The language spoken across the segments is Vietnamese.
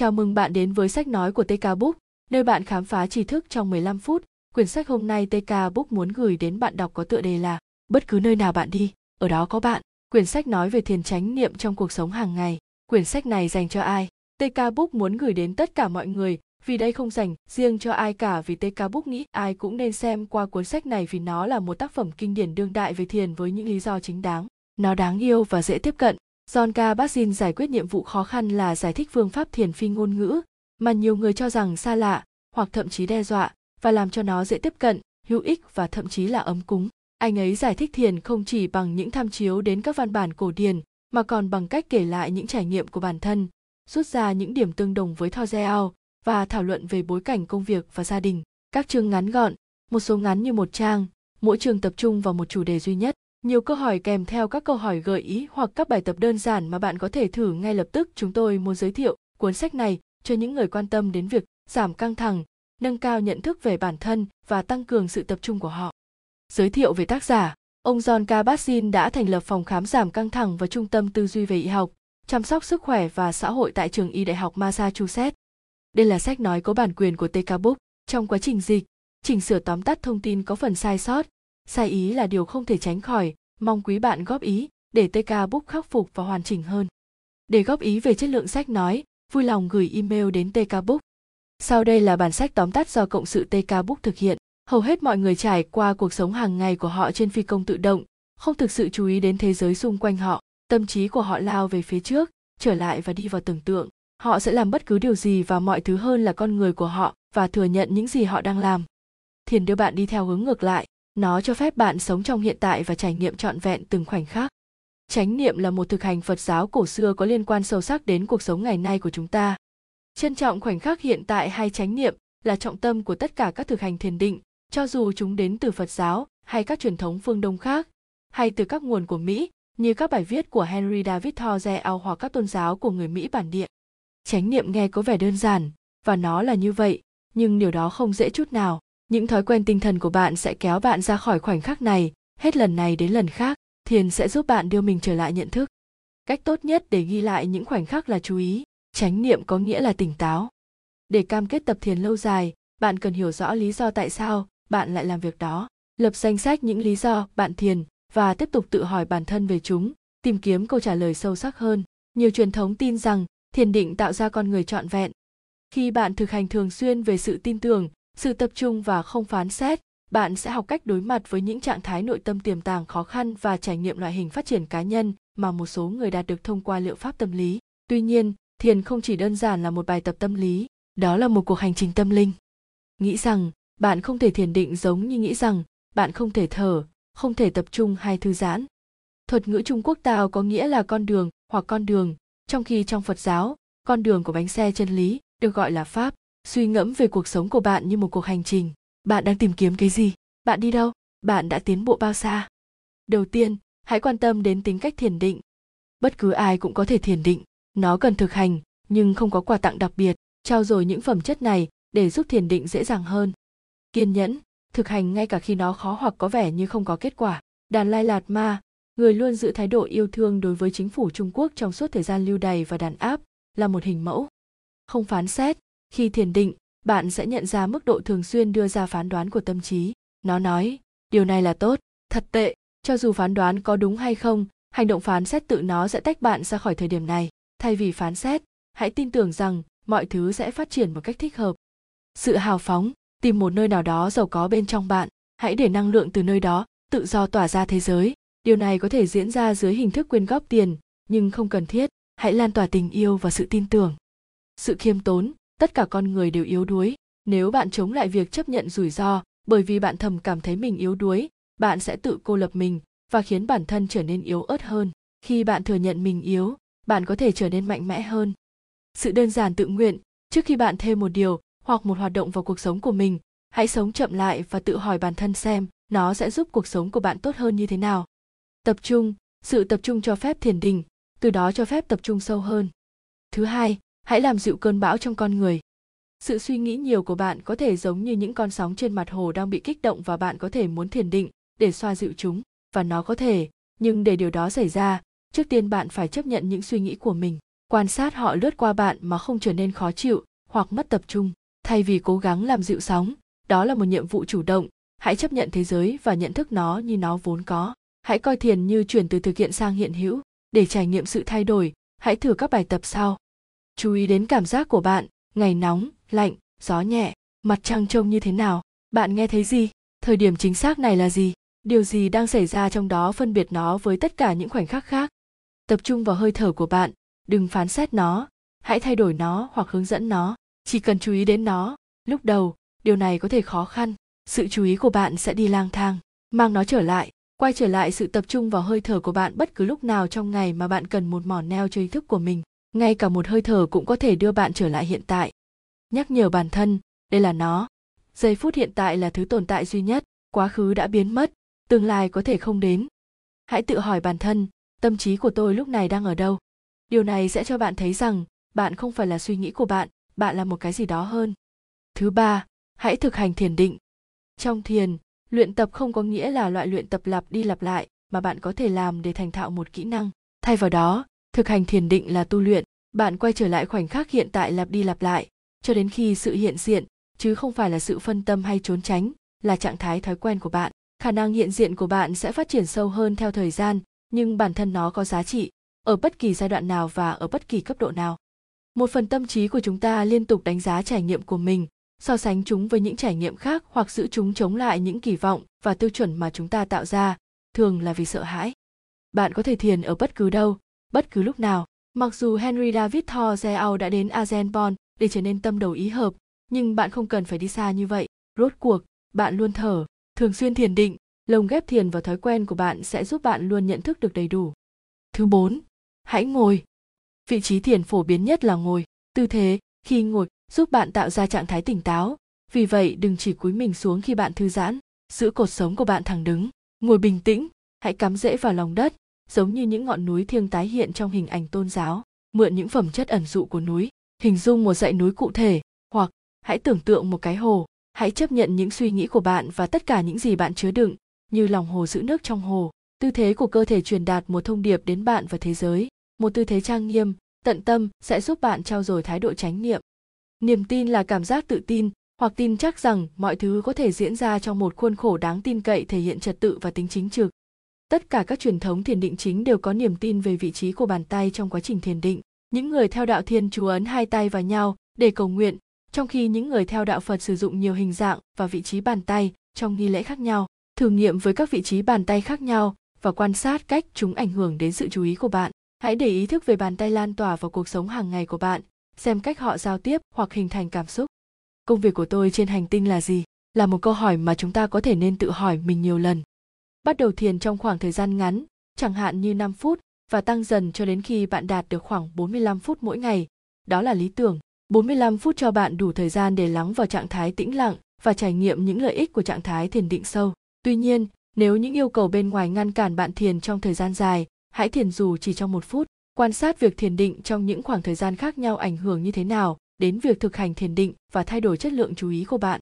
Chào mừng bạn đến với sách nói của TK Book, nơi bạn khám phá tri thức trong 15 phút. Quyển sách hôm nay TK Book muốn gửi đến bạn đọc có tựa đề là Bất cứ nơi nào bạn đi, ở đó có bạn. Quyển sách nói về thiền chánh niệm trong cuộc sống hàng ngày. Quyển sách này dành cho ai? TK Book muốn gửi đến tất cả mọi người, vì đây không dành riêng cho ai cả vì TK Book nghĩ ai cũng nên xem qua cuốn sách này vì nó là một tác phẩm kinh điển đương đại về thiền với những lý do chính đáng. Nó đáng yêu và dễ tiếp cận. John Kabat-Zinn giải quyết nhiệm vụ khó khăn là giải thích phương pháp thiền phi ngôn ngữ, mà nhiều người cho rằng xa lạ, hoặc thậm chí đe dọa, và làm cho nó dễ tiếp cận, hữu ích và thậm chí là ấm cúng. Anh ấy giải thích thiền không chỉ bằng những tham chiếu đến các văn bản cổ điển, mà còn bằng cách kể lại những trải nghiệm của bản thân, rút ra những điểm tương đồng với Thao Giao và thảo luận về bối cảnh công việc và gia đình. Các chương ngắn gọn, một số ngắn như một trang, mỗi chương tập trung vào một chủ đề duy nhất. Nhiều câu hỏi kèm theo các câu hỏi gợi ý hoặc các bài tập đơn giản mà bạn có thể thử ngay lập tức. Chúng tôi muốn giới thiệu cuốn sách này cho những người quan tâm đến việc giảm căng thẳng, nâng cao nhận thức về bản thân và tăng cường sự tập trung của họ. Giới thiệu về tác giả, ông John Kabat-Zinn đã thành lập phòng khám giảm căng thẳng và trung tâm tư duy về y học, chăm sóc sức khỏe và xã hội tại trường y đại học Massachusetts. Đây là sách nói có bản quyền của TK Book. Trong quá trình dịch, chỉnh sửa tóm tắt thông tin có phần sai sót, sai ý là điều không thể tránh khỏi, mong quý bạn góp ý để TK Book khắc phục và hoàn chỉnh hơn. Để góp ý về chất lượng sách nói, vui lòng gửi email đến TK Book. Sau đây là bản sách tóm tắt do cộng sự TK Book thực hiện. Hầu hết mọi người trải qua cuộc sống hàng ngày của họ trên phi công tự động, không thực sự chú ý đến thế giới xung quanh họ. Tâm trí của họ lao về phía trước, trở lại và đi vào tưởng tượng. Họ sẽ làm bất cứ điều gì và mọi thứ hơn là con người của họ và thừa nhận những gì họ đang làm. Thiền đưa bạn đi theo hướng ngược lại, nó cho phép bạn sống trong hiện tại và trải nghiệm trọn vẹn từng khoảnh khắc. Chánh niệm là một thực hành phật giáo cổ xưa có liên quan sâu sắc đến cuộc sống ngày nay của chúng ta. Trân trọng khoảnh khắc hiện tại hay chánh niệm là trọng tâm của tất cả các thực hành thiền định, cho dù chúng đến từ phật giáo hay các truyền thống phương đông khác, hay từ các nguồn của mỹ, như các bài viết của henry david thoreau hoặc các tôn giáo của người mỹ bản địa. Chánh niệm nghe có vẻ đơn giản, và nó là như vậy, nhưng điều đó không dễ chút nào những thói quen tinh thần của bạn sẽ kéo bạn ra khỏi khoảnh khắc này. Hết lần này đến lần khác, thiền sẽ giúp bạn đưa mình trở lại nhận thức. Cách tốt nhất để ghi lại những khoảnh khắc là chú ý, chánh niệm có nghĩa là tỉnh táo. Để cam kết tập thiền lâu dài, bạn cần hiểu rõ lý do tại sao bạn lại làm việc đó. Lập danh sách những lý do bạn thiền và tiếp tục tự hỏi bản thân về chúng, tìm kiếm câu trả lời sâu sắc hơn. Nhiều truyền thống tin rằng thiền định tạo ra con người trọn vẹn. Khi bạn thực hành thường xuyên về sự tin tưởng sự tập trung và không phán xét, bạn sẽ học cách đối mặt với những trạng thái nội tâm tiềm tàng khó khăn và trải nghiệm loại hình phát triển cá nhân mà một số người đạt được thông qua liệu pháp tâm lý. Tuy nhiên, thiền không chỉ đơn giản là một bài tập tâm lý, đó là một cuộc hành trình tâm linh. Nghĩ rằng, bạn không thể thiền định giống như nghĩ rằng, bạn không thể thở, không thể tập trung hay thư giãn. Thuật ngữ trung quốc tào có nghĩa là con đường hoặc con đường, trong khi trong phật giáo, con đường của bánh xe chân lý được gọi là pháp suy ngẫm về cuộc sống của bạn như một cuộc hành trình. Bạn đang tìm kiếm cái gì? Bạn đi đâu? Bạn đã tiến bộ bao xa? Đầu tiên, hãy quan tâm đến tính cách thiền định. Bất cứ ai cũng có thể thiền định. Nó cần thực hành, nhưng không có quà tặng đặc biệt. Trao dồi những phẩm chất này để giúp thiền định dễ dàng hơn. Kiên nhẫn, thực hành ngay cả khi nó khó hoặc có vẻ như không có kết quả. Đàn lai lạt ma, người luôn giữ thái độ yêu thương đối với chính phủ trung quốc trong suốt thời gian lưu đày và đàn áp, là một hình mẫu. Không phán xét khi thiền định, bạn sẽ nhận ra mức độ thường xuyên đưa ra phán đoán của tâm trí. Nó nói, điều này là tốt, thật tệ, cho dù phán đoán có đúng hay không, hành động phán xét tự nó sẽ tách bạn ra khỏi thời điểm này. Thay vì phán xét, hãy tin tưởng rằng mọi thứ sẽ phát triển một cách thích hợp. Sự hào phóng, tìm một nơi nào đó giàu có bên trong bạn. Hãy để năng lượng từ nơi đó tự do tỏa ra thế giới. Điều này có thể diễn ra dưới hình thức quyên góp tiền, nhưng không cần thiết. Hãy lan tỏa tình yêu và sự tin tưởng. Sự khiêm tốn tất cả con người đều yếu đuối. Nếu bạn chống lại việc chấp nhận rủi ro bởi vì bạn thầm cảm thấy mình yếu đuối, bạn sẽ tự cô lập mình và khiến bản thân trở nên yếu ớt hơn. Khi bạn thừa nhận mình yếu, bạn có thể trở nên mạnh mẽ hơn. Sự đơn giản tự nguyện, trước khi bạn thêm một điều hoặc một hoạt động vào cuộc sống của mình, hãy sống chậm lại và tự hỏi bản thân xem nó sẽ giúp cuộc sống của bạn tốt hơn như thế nào. Tập trung, sự tập trung cho phép thiền định, từ đó cho phép tập trung sâu hơn. Thứ hai hãy làm dịu cơn bão trong con người. Sự suy nghĩ nhiều của bạn có thể giống như những con sóng trên mặt hồ đang bị kích động và bạn có thể muốn thiền định để xoa dịu chúng, và nó có thể. Nhưng để điều đó xảy ra, trước tiên bạn phải chấp nhận những suy nghĩ của mình, quan sát họ lướt qua bạn mà không trở nên khó chịu hoặc mất tập trung. Thay vì cố gắng làm dịu sóng, đó là một nhiệm vụ chủ động. Hãy chấp nhận thế giới và nhận thức nó như nó vốn có. Hãy coi thiền như chuyển từ thực hiện sang hiện hữu. Để trải nghiệm sự thay đổi, hãy thử các bài tập sau chú ý đến cảm giác của bạn, ngày nóng, lạnh, gió nhẹ, mặt trăng trông như thế nào. Bạn nghe thấy gì? Thời điểm chính xác này là gì? Điều gì đang xảy ra trong đó phân biệt nó với tất cả những khoảnh khắc khác? Tập trung vào hơi thở của bạn, đừng phán xét nó. Hãy thay đổi nó hoặc hướng dẫn nó. Chỉ cần chú ý đến nó. Lúc đầu, điều này có thể khó khăn. Sự chú ý của bạn sẽ đi lang thang, mang nó trở lại. Quay trở lại sự tập trung vào hơi thở của bạn bất cứ lúc nào trong ngày mà bạn cần một mỏ neo cho ý thức của mình ngay cả một hơi thở cũng có thể đưa bạn trở lại hiện tại. Nhắc nhở bản thân, đây là nó. Giây phút hiện tại là thứ tồn tại duy nhất, quá khứ đã biến mất, tương lai có thể không đến. Hãy tự hỏi bản thân, tâm trí của tôi lúc này đang ở đâu? Điều này sẽ cho bạn thấy rằng, bạn không phải là suy nghĩ của bạn bạn là một cái gì đó hơn. Thứ ba, hãy thực hành thiền định. Trong thiền, luyện tập không có nghĩa là loại luyện tập lặp đi lặp lại, mà bạn có thể làm để thành thạo một kỹ năng. Thay vào đó thực hành thiền định là tu luyện, bạn quay trở lại khoảnh khắc hiện tại lặp đi lặp lại, cho đến khi sự hiện diện, chứ không phải là sự phân tâm hay trốn tránh, là trạng thái thói quen của bạn. Khả năng hiện diện của bạn sẽ phát triển sâu hơn theo thời gian, nhưng bản thân nó có giá trị, ở bất kỳ giai đoạn nào và ở bất kỳ cấp độ nào. Một phần tâm trí của chúng ta liên tục đánh giá trải nghiệm của mình, so sánh chúng với những trải nghiệm khác hoặc giữ chúng chống lại những kỳ vọng và tiêu chuẩn mà chúng ta tạo ra, thường là vì sợ hãi. Bạn có thể thiền ở bất cứ đâu bất cứ lúc nào, mặc dù henry david thoreau đã đến azenbon để trở nên tâm đầu ý hợp, nhưng bạn không cần phải đi xa như vậy. Rốt cuộc, bạn luôn thở, thường xuyên thiền định, lồng ghép thiền vào thói quen của bạn sẽ giúp bạn luôn nhận thức được đầy đủ. Thứ bốn, hãy ngồi. Vị trí thiền phổ biến nhất là ngồi. Tư thế, khi ngồi, giúp bạn tạo ra trạng thái tỉnh táo. Vì vậy, đừng chỉ cúi mình xuống khi bạn thư giãn. Giữ cột sống của bạn thẳng đứng. Ngồi bình tĩnh, hãy cắm rễ vào lòng đất giống như những ngọn núi thiêng tái hiện trong hình ảnh tôn giáo, mượn những phẩm chất ẩn dụ của núi, hình dung một dãy núi cụ thể, hoặc hãy tưởng tượng một cái hồ, hãy chấp nhận những suy nghĩ của bạn và tất cả những gì bạn chứa đựng, như lòng hồ giữ nước trong hồ, tư thế của cơ thể truyền đạt một thông điệp đến bạn và thế giới, một tư thế trang nghiêm, tận tâm sẽ giúp bạn trao dồi thái độ chánh niệm. Niềm tin là cảm giác tự tin, hoặc tin chắc rằng mọi thứ có thể diễn ra trong một khuôn khổ đáng tin cậy thể hiện trật tự và tính chính trực tất cả các truyền thống thiền định chính đều có niềm tin về vị trí của bàn tay trong quá trình thiền định. Những người theo đạo thiên chú ấn hai tay vào nhau để cầu nguyện, trong khi những người theo đạo phật sử dụng nhiều hình dạng và vị trí bàn tay trong nghi lễ khác nhau, thử nghiệm với các vị trí bàn tay khác nhau và quan sát cách chúng ảnh hưởng đến sự chú ý của bạn. Hãy để ý thức về bàn tay lan tỏa vào cuộc sống hàng ngày của bạn, xem cách họ giao tiếp hoặc hình thành cảm xúc. Công việc của tôi trên hành tinh là gì? Là một câu hỏi mà chúng ta có thể nên tự hỏi mình nhiều lần bắt đầu thiền trong khoảng thời gian ngắn chẳng hạn như 5 phút và tăng dần cho đến khi bạn đạt được khoảng 45 phút mỗi ngày. Đó là lý tưởng. 45 phút cho bạn đủ thời gian để lắng vào trạng thái tĩnh lặng và trải nghiệm những lợi ích của trạng thái thiền định sâu. Tuy nhiên, nếu những yêu cầu bên ngoài ngăn cản bạn thiền trong thời gian dài, hãy thiền dù chỉ trong một phút. Quan sát việc thiền định trong những khoảng thời gian khác nhau ảnh hưởng như thế nào đến việc thực hành thiền định và thay đổi chất lượng chú ý của bạn.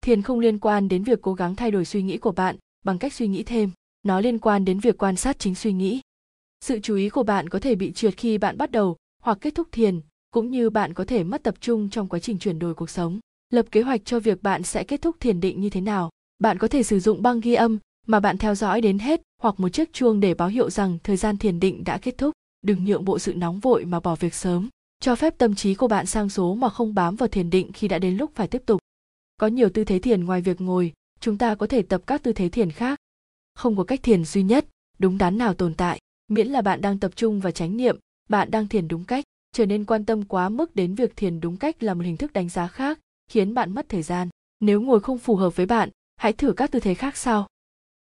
Thiền không liên quan đến việc cố gắng thay đổi suy nghĩ của bạn bằng cách suy nghĩ thêm, nó liên quan đến việc quan sát chính suy nghĩ. Sự chú ý của bạn có thể bị trượt khi bạn bắt đầu hoặc kết thúc thiền, cũng như bạn có thể mất tập trung trong quá trình chuyển đổi cuộc sống. Lập kế hoạch cho việc bạn sẽ kết thúc thiền định như thế nào. Bạn có thể sử dụng băng ghi âm mà bạn theo dõi đến hết hoặc một chiếc chuông để báo hiệu rằng thời gian thiền định đã kết thúc. Đừng nhượng bộ sự nóng vội mà bỏ việc sớm. Cho phép tâm trí của bạn sang số mà không bám vào thiền định khi đã đến lúc phải tiếp tục. Có nhiều tư thế thiền ngoài việc ngồi, chúng ta có thể tập các tư thế thiền khác. Không có cách thiền duy nhất, đúng đắn nào tồn tại, miễn là bạn đang tập trung và chánh niệm, bạn đang thiền đúng cách. Trở nên quan tâm quá mức đến việc thiền đúng cách là một hình thức đánh giá khác, khiến bạn mất thời gian. Nếu ngồi không phù hợp với bạn, hãy thử các tư thế khác sau.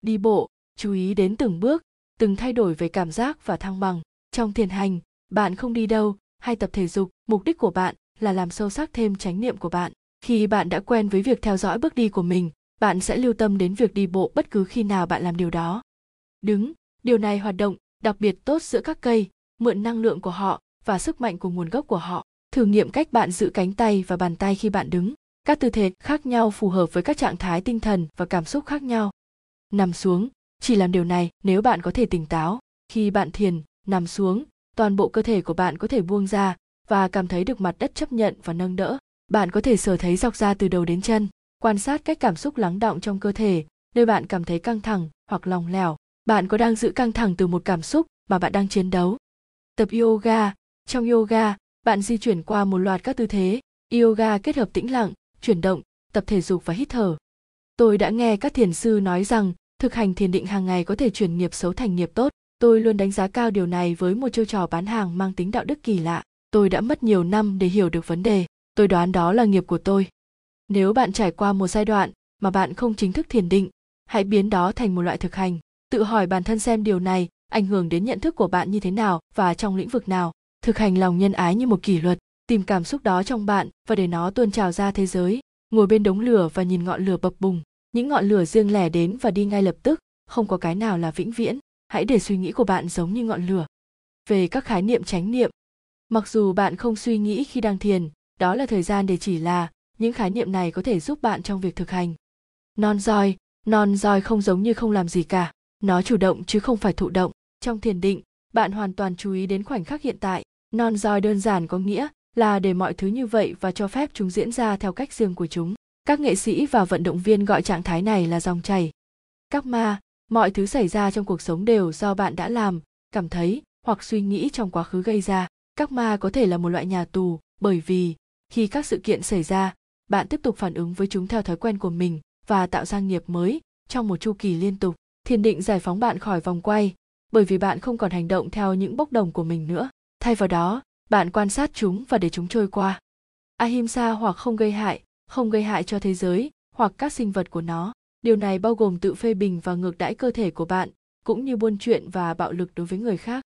Đi bộ, chú ý đến từng bước, từng thay đổi về cảm giác và thăng bằng. Trong thiền hành, bạn không đi đâu, hay tập thể dục, mục đích của bạn là làm sâu sắc thêm chánh niệm của bạn. Khi bạn đã quen với việc theo dõi bước đi của mình, bạn sẽ lưu tâm đến việc đi bộ bất cứ khi nào bạn làm điều đó. Đứng, điều này hoạt động đặc biệt tốt giữa các cây, mượn năng lượng của họ và sức mạnh của nguồn gốc của họ. Thử nghiệm cách bạn giữ cánh tay và bàn tay khi bạn đứng. Các tư thế khác nhau phù hợp với các trạng thái tinh thần và cảm xúc khác nhau. Nằm xuống, chỉ làm điều này nếu bạn có thể tỉnh táo. Khi bạn thiền, nằm xuống, toàn bộ cơ thể của bạn có thể buông ra và cảm thấy được mặt đất chấp nhận và nâng đỡ bạn có thể sờ thấy dọc ra từ đầu đến chân quan sát cách cảm xúc lắng động trong cơ thể, nơi bạn cảm thấy căng thẳng hoặc lòng lẻo. Bạn có đang giữ căng thẳng từ một cảm xúc mà bạn đang chiến đấu? Tập yoga. Trong yoga, bạn di chuyển qua một loạt các tư thế. Yoga kết hợp tĩnh lặng, chuyển động, tập thể dục và hít thở. Tôi đã nghe các thiền sư nói rằng thực hành thiền định hàng ngày có thể chuyển nghiệp xấu thành nghiệp tốt. Tôi luôn đánh giá cao điều này với một chiêu trò bán hàng mang tính đạo đức kỳ lạ. Tôi đã mất nhiều năm để hiểu được vấn đề. Tôi đoán đó là nghiệp của tôi nếu bạn trải qua một giai đoạn mà bạn không chính thức thiền định, hãy biến đó thành một loại thực hành. Tự hỏi bản thân xem điều này ảnh hưởng đến nhận thức của bạn như thế nào và trong lĩnh vực nào. Thực hành lòng nhân ái như một kỷ luật, tìm cảm xúc đó trong bạn và để nó tuôn trào ra thế giới. Ngồi bên đống lửa và nhìn ngọn lửa bập bùng. Những ngọn lửa riêng lẻ đến và đi ngay lập tức, không có cái nào là vĩnh viễn. Hãy để suy nghĩ của bạn giống như ngọn lửa. Về các khái niệm chánh niệm, mặc dù bạn không suy nghĩ khi đang thiền, đó là thời gian để chỉ là những khái niệm này có thể giúp bạn trong việc thực hành. Non roi non roi không giống như không làm gì cả. Nó chủ động chứ không phải thụ động. Trong thiền định, bạn hoàn toàn chú ý đến khoảnh khắc hiện tại. Non roi đơn giản có nghĩa là để mọi thứ như vậy và cho phép chúng diễn ra theo cách riêng của chúng. Các nghệ sĩ và vận động viên gọi trạng thái này là dòng chảy. Các ma, mọi thứ xảy ra trong cuộc sống đều do bạn đã làm, cảm thấy hoặc suy nghĩ trong quá khứ gây ra. Các ma có thể là một loại nhà tù bởi vì khi các sự kiện xảy ra bạn tiếp tục phản ứng với chúng theo thói quen của mình và tạo ra nghiệp mới trong một chu kỳ liên tục. Thiền định giải phóng bạn khỏi vòng quay, bởi vì bạn không còn hành động theo những bốc đồng của mình nữa. Thay vào đó, bạn quan sát chúng và để chúng trôi qua. Ahimsa hoặc không gây hại, không gây hại cho thế giới hoặc các sinh vật của nó. Điều này bao gồm tự phê bình và ngược đãi cơ thể của bạn, cũng như buôn chuyện và bạo lực đối với người khác.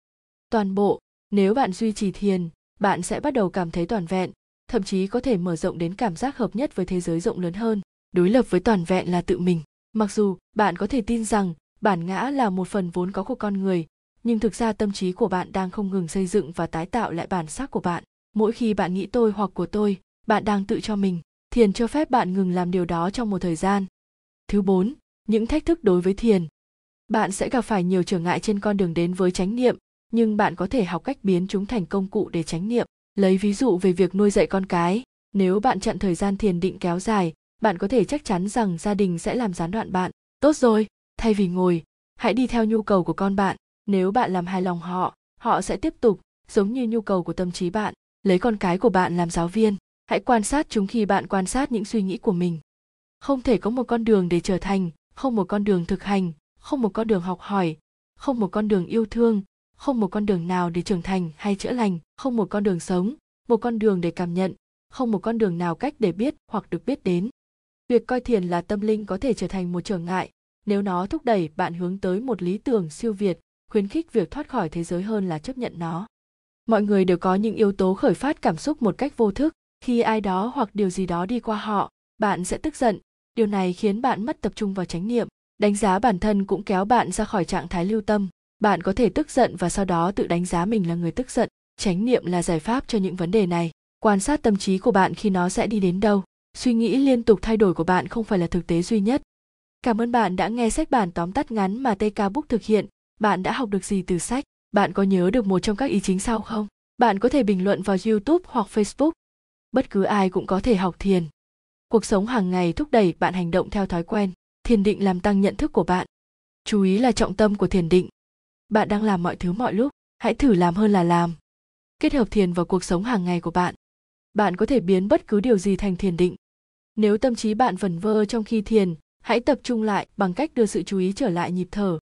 Toàn bộ, nếu bạn duy trì thiền, bạn sẽ bắt đầu cảm thấy toàn vẹn thậm chí có thể mở rộng đến cảm giác hợp nhất với thế giới rộng lớn hơn. Đối lập với toàn vẹn là tự mình. Mặc dù bạn có thể tin rằng bản ngã là một phần vốn có của con người, nhưng thực ra tâm trí của bạn đang không ngừng xây dựng và tái tạo lại bản sắc của bạn. Mỗi khi bạn nghĩ tôi hoặc của tôi, bạn đang tự cho mình, thiền cho phép bạn ngừng làm điều đó trong một thời gian. Thứ bốn, những thách thức đối với thiền. Bạn sẽ gặp phải nhiều trở ngại trên con đường đến với chánh niệm, nhưng bạn có thể học cách biến chúng thành công cụ để chánh niệm lấy ví dụ về việc nuôi dạy con cái, nếu bạn chặn thời gian thiền định kéo dài, bạn có thể chắc chắn rằng gia đình sẽ làm gián đoạn bạn. Tốt rồi, thay vì ngồi, hãy đi theo nhu cầu của con bạn. Nếu bạn làm hài lòng họ họ sẽ tiếp tục, giống như nhu cầu của tâm trí bạn. Lấy con cái của bạn làm giáo viên, hãy quan sát chúng khi bạn quan sát những suy nghĩ của mình. Không thể có một con đường để trở thành, không một con đường thực hành, không một con đường học hỏi, không một con đường yêu thương không một con đường nào để trưởng thành hay chữa lành, không một con đường sống, một con đường để cảm nhận, không một con đường nào cách để biết hoặc được biết đến. Việc coi thiền là tâm linh có thể trở thành một trở ngại, nếu nó thúc đẩy bạn hướng tới một lý tưởng siêu việt, khuyến khích việc thoát khỏi thế giới hơn là chấp nhận nó. Mọi người đều có những yếu tố khởi phát cảm xúc một cách vô thức, khi ai đó hoặc điều gì đó đi qua họ, bạn sẽ tức giận. Điều này khiến bạn mất tập trung vào chánh niệm, đánh giá bản thân cũng kéo bạn ra khỏi trạng thái lưu tâm bạn có thể tức giận và sau đó tự đánh giá mình là người tức giận. Chánh niệm là giải pháp cho những vấn đề này. Quan sát tâm trí của bạn khi nó sẽ đi đến đâu. Suy nghĩ liên tục thay đổi của bạn không phải là thực tế duy nhất. Cảm ơn bạn đã nghe sách bản tóm tắt ngắn mà tk book thực hiện. Bạn đã học được gì từ sách? Bạn có nhớ được một trong các ý chính sau không? Bạn có thể bình luận vào youtube hoặc facebook. Bất cứ ai cũng có thể học thiền. Cuộc sống hàng ngày thúc đẩy bạn hành động theo thói quen. Thiền định làm tăng nhận thức của bạn. Chú ý là trọng tâm của thiền định bạn đang làm mọi thứ mọi lúc, hãy thử làm hơn là làm. Kết hợp thiền vào cuộc sống hàng ngày của bạn. Bạn có thể biến bất cứ điều gì thành thiền định. Nếu tâm trí bạn vẩn vơ trong khi thiền, hãy tập trung lại bằng cách đưa sự chú ý trở lại nhịp thở.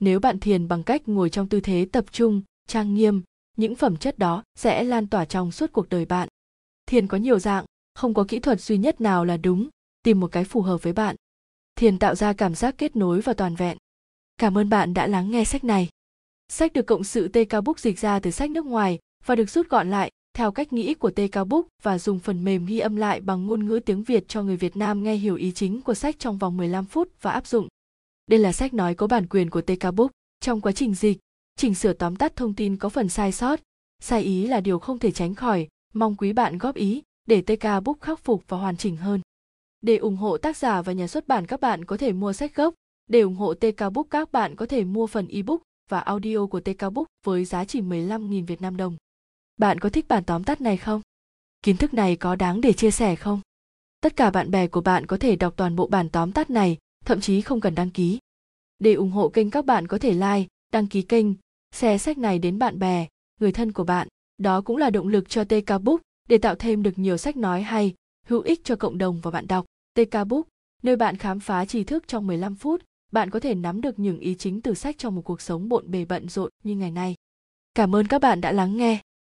Nếu bạn thiền bằng cách ngồi trong tư thế tập trung, trang nghiêm, những phẩm chất đó sẽ lan tỏa trong suốt cuộc đời bạn. Thiền có nhiều dạng, không có kỹ thuật duy nhất nào là đúng, tìm một cái phù hợp với bạn. Thiền tạo ra cảm giác kết nối và toàn vẹn. Cảm ơn bạn đã lắng nghe sách này sách được cộng sự tk book dịch ra từ sách nước ngoài và được rút gọn lại theo cách nghĩ của tk book và dùng phần mềm ghi âm lại bằng ngôn ngữ tiếng việt cho người việt nam nghe hiểu ý chính của sách trong vòng 15 phút và áp dụng đây là sách nói có bản quyền của tk book trong quá trình dịch, chỉnh sửa tóm tắt thông tin có phần sai sót sai ý là điều không thể tránh khỏi mong quý bạn góp ý để TK Book khắc phục và hoàn chỉnh hơn. Để ủng hộ tác giả và nhà xuất bản các bạn có thể mua sách gốc. Để ủng hộ TK Book các bạn có thể mua phần ebook và audio của TK Book với giá chỉ 15.000 Việt Nam đồng. Bạn có thích bản tóm tắt này không? Kiến thức này có đáng để chia sẻ không? Tất cả bạn bè của bạn có thể đọc toàn bộ bản tóm tắt này, thậm chí không cần đăng ký. Để ủng hộ kênh các bạn có thể like, đăng ký kênh, share sách này đến bạn bè, người thân của bạn. Đó cũng là động lực cho TK Book để tạo thêm được nhiều sách nói hay, hữu ích cho cộng đồng và bạn đọc. TK Book, nơi bạn khám phá tri thức trong 15 phút, bạn có thể nắm được những ý chính từ sách trong một cuộc sống bộn bề bận rộn như ngày nay. Cảm ơn các bạn đã lắng nghe.